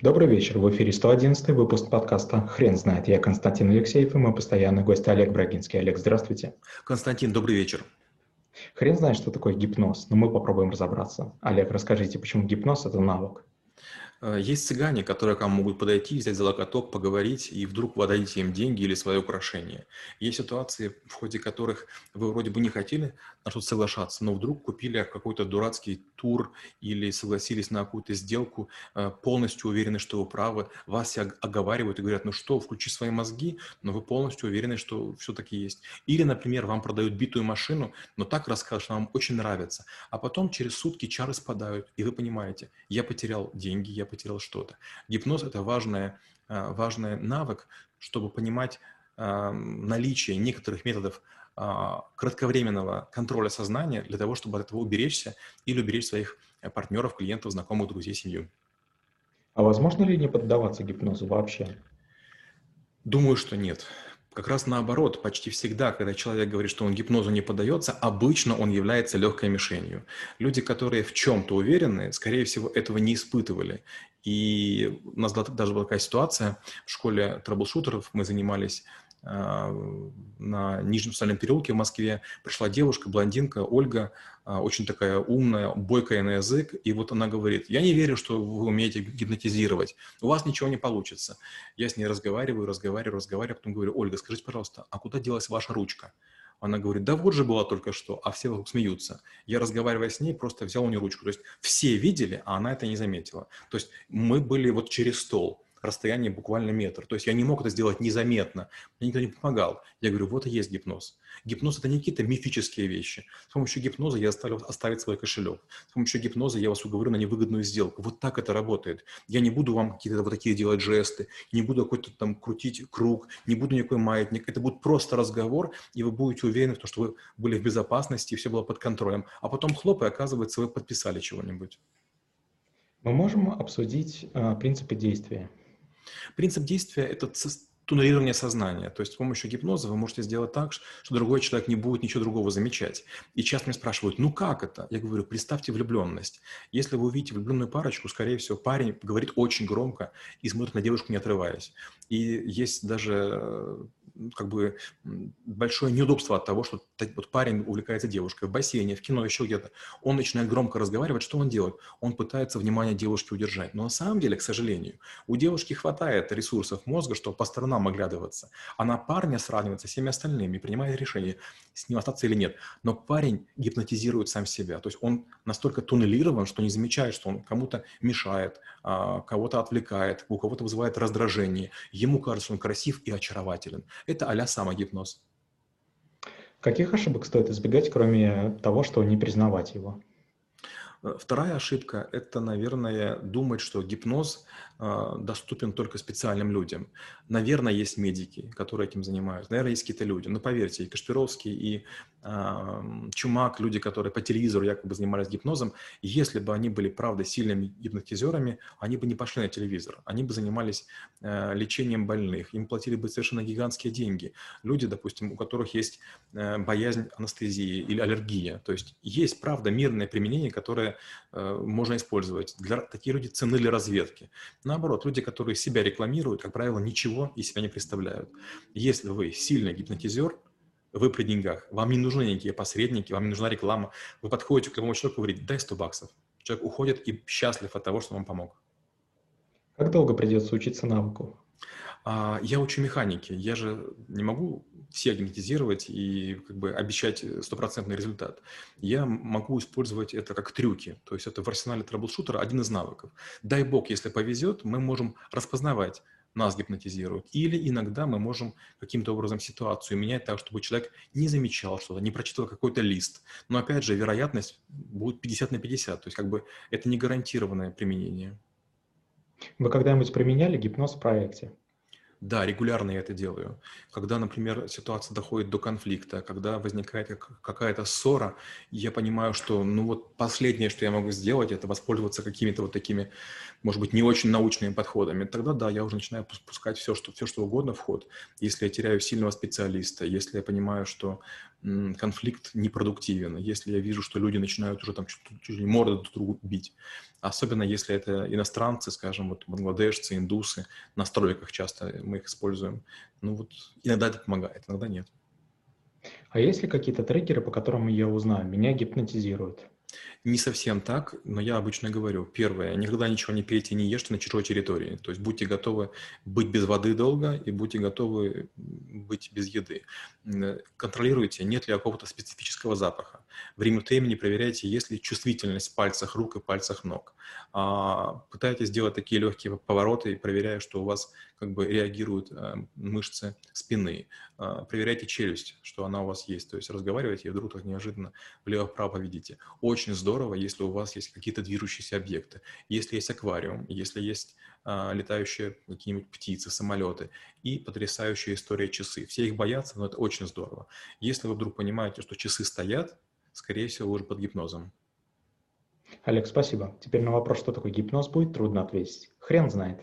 Добрый вечер. В эфире 111 выпуск подкаста «Хрен знает». Я Константин Алексеев и мой постоянный гость Олег Брагинский. Олег, здравствуйте. Константин, добрый вечер. Хрен знает, что такое гипноз, но мы попробуем разобраться. Олег, расскажите, почему гипноз – это навык? Э, есть цыгане, которые к вам могут подойти, взять за локоток, поговорить, и вдруг вы отдадите им деньги или свое украшение. Есть ситуации, в ходе которых вы вроде бы не хотели на что-то соглашаться, но вдруг купили какой-то дурацкий тур или согласились на какую-то сделку, э, полностью уверены, что вы правы, вас все оговаривают и говорят, ну что, включи свои мозги, но вы полностью уверены, что все-таки есть. Или, например, вам продают битую машину, но так рассказывают, что вам очень нравится, а потом через сутки чары спадают, и вы понимаете, я потерял деньги, я потерял что-то. Гипноз – это важный, э, важный навык, чтобы понимать э, наличие некоторых методов а, кратковременного контроля сознания для того, чтобы от этого уберечься или уберечь своих э, партнеров, клиентов, знакомых, друзей, семью. А возможно ли не поддаваться гипнозу вообще? Думаю, что нет. Как раз наоборот, почти всегда, когда человек говорит, что он гипнозу не поддается, обычно он является легкой мишенью. Люди, которые в чем-то уверены, скорее всего, этого не испытывали. И у нас даже была такая ситуация в школе трэблшутеров, мы занимались на Нижнем социальном переулке в Москве пришла девушка, блондинка, Ольга, а, очень такая умная, бойкая на язык, и вот она говорит, я не верю, что вы умеете гипнотизировать, у вас ничего не получится. Я с ней разговариваю, разговариваю, разговариваю, потом говорю, Ольга, скажите, пожалуйста, а куда делась ваша ручка? Она говорит, да вот же была только что, а все вокруг смеются. Я, разговаривая с ней, просто взял у нее ручку. То есть все видели, а она это не заметила. То есть мы были вот через стол расстояние буквально метр. То есть я не мог это сделать незаметно, мне никто не помогал. Я говорю, вот и есть гипноз. Гипноз – это не какие-то мифические вещи. С помощью гипноза я оставлю оставить свой кошелек. С помощью гипноза я вас уговорю на невыгодную сделку. Вот так это работает. Я не буду вам какие-то вот такие делать жесты, не буду какой-то там крутить круг, не буду никакой маятник. Это будет просто разговор, и вы будете уверены в том, что вы были в безопасности, и все было под контролем. А потом хлоп, и оказывается, вы подписали чего-нибудь. Мы можем обсудить э, принципы действия. Принцип действия – это туннелирование сознания. То есть с помощью гипноза вы можете сделать так, что другой человек не будет ничего другого замечать. И часто меня спрашивают, ну как это? Я говорю, представьте влюбленность. Если вы увидите влюбленную парочку, скорее всего, парень говорит очень громко и смотрит на девушку, не отрываясь. И есть даже как бы большое неудобство от того, что вот парень увлекается девушкой в бассейне, в кино, еще где-то. Он начинает громко разговаривать, что он делает? Он пытается внимание девушки удержать. Но на самом деле, к сожалению, у девушки хватает ресурсов мозга, чтобы по сторонам оглядываться. Она парня сравнивается с всеми остальными, принимает решение, с ним остаться или нет. Но парень гипнотизирует сам себя. То есть он настолько туннелирован, что не замечает, что он кому-то мешает, а, кого-то отвлекает, у кого-то вызывает раздражение. Ему кажется, он красив и очарователен. Это а-ля самогипноз. Каких ошибок стоит избегать, кроме того, что не признавать его? Э, вторая ошибка – это, наверное, думать, что гипноз э, доступен только специальным людям. Наверное, есть медики, которые этим занимаются. Наверное, есть какие-то люди. Но поверьте, и Кашпировский, и э, Чумак, люди, которые по телевизору якобы занимались гипнозом, если бы они были, правда, сильными гипнотизерами, они бы не пошли на телевизор. Они бы занимались э, лечением больных. Им платили бы совершенно гигантские деньги. Люди, допустим, у которых есть э, боязнь анестезии или аллергия. То есть есть, правда, мирное применение, которое которые э, можно использовать. Для, такие люди цены для разведки. Наоборот, люди, которые себя рекламируют, как правило, ничего из себя не представляют. Если вы сильный гипнотизер, вы при деньгах, вам не нужны никакие посредники, вам не нужна реклама. Вы подходите к любому человеку и говорите, дай 100 баксов. Человек уходит и счастлив от того, что вам помог. Как долго придется учиться навыку? А, я учу механики. Я же не могу все гипнотизировать и как бы обещать стопроцентный результат. Я могу использовать это как трюки. То есть это в арсенале troubleshooter а один из навыков. Дай бог, если повезет, мы можем распознавать, нас гипнотизируют. Или иногда мы можем каким-то образом ситуацию менять так, чтобы человек не замечал что-то, не прочитал какой-то лист. Но опять же, вероятность будет 50 на 50. То есть как бы это не гарантированное применение. Вы когда-нибудь применяли гипноз в проекте? Да, регулярно я это делаю. Когда, например, ситуация доходит до конфликта, когда возникает какая-то ссора, я понимаю, что ну вот последнее, что я могу сделать, это воспользоваться какими-то вот такими, может быть, не очень научными подходами. Тогда да, я уже начинаю пускать все, что, все, что угодно в ход. Если я теряю сильного специалиста, если я понимаю, что конфликт непродуктивен, если я вижу, что люди начинают уже там чуть ли морды друг другу бить, Особенно если это иностранцы, скажем, вот бангладешцы, индусы, на стройках часто мы их используем. Ну вот иногда это помогает, иногда нет. А есть ли какие-то трекеры, по которым я узнаю, меня гипнотизируют? Не совсем так, но я обычно говорю. Первое, никогда ничего не пейте, не ешьте на чужой территории. То есть будьте готовы быть без воды долго и будьте готовы быть без еды. Контролируйте, нет ли какого-то специфического запаха. Время от времени проверяйте, есть ли чувствительность в пальцах рук и пальцах ног. А, пытайтесь делать такие легкие повороты, проверяя, что у вас как бы реагируют э, мышцы спины. А, проверяйте челюсть, что она у вас есть. То есть разговаривайте и вдруг так неожиданно влево-вправо видите. Очень здорово, если у вас есть какие-то движущиеся объекты. Если есть аквариум, если есть а, летающие какие-нибудь птицы, самолеты и потрясающая история часы. Все их боятся, но это очень здорово. Если вы вдруг понимаете, что часы стоят, скорее всего, уже под гипнозом. Олег, спасибо. Теперь на вопрос, что такое гипноз, будет трудно ответить. Хрен знает.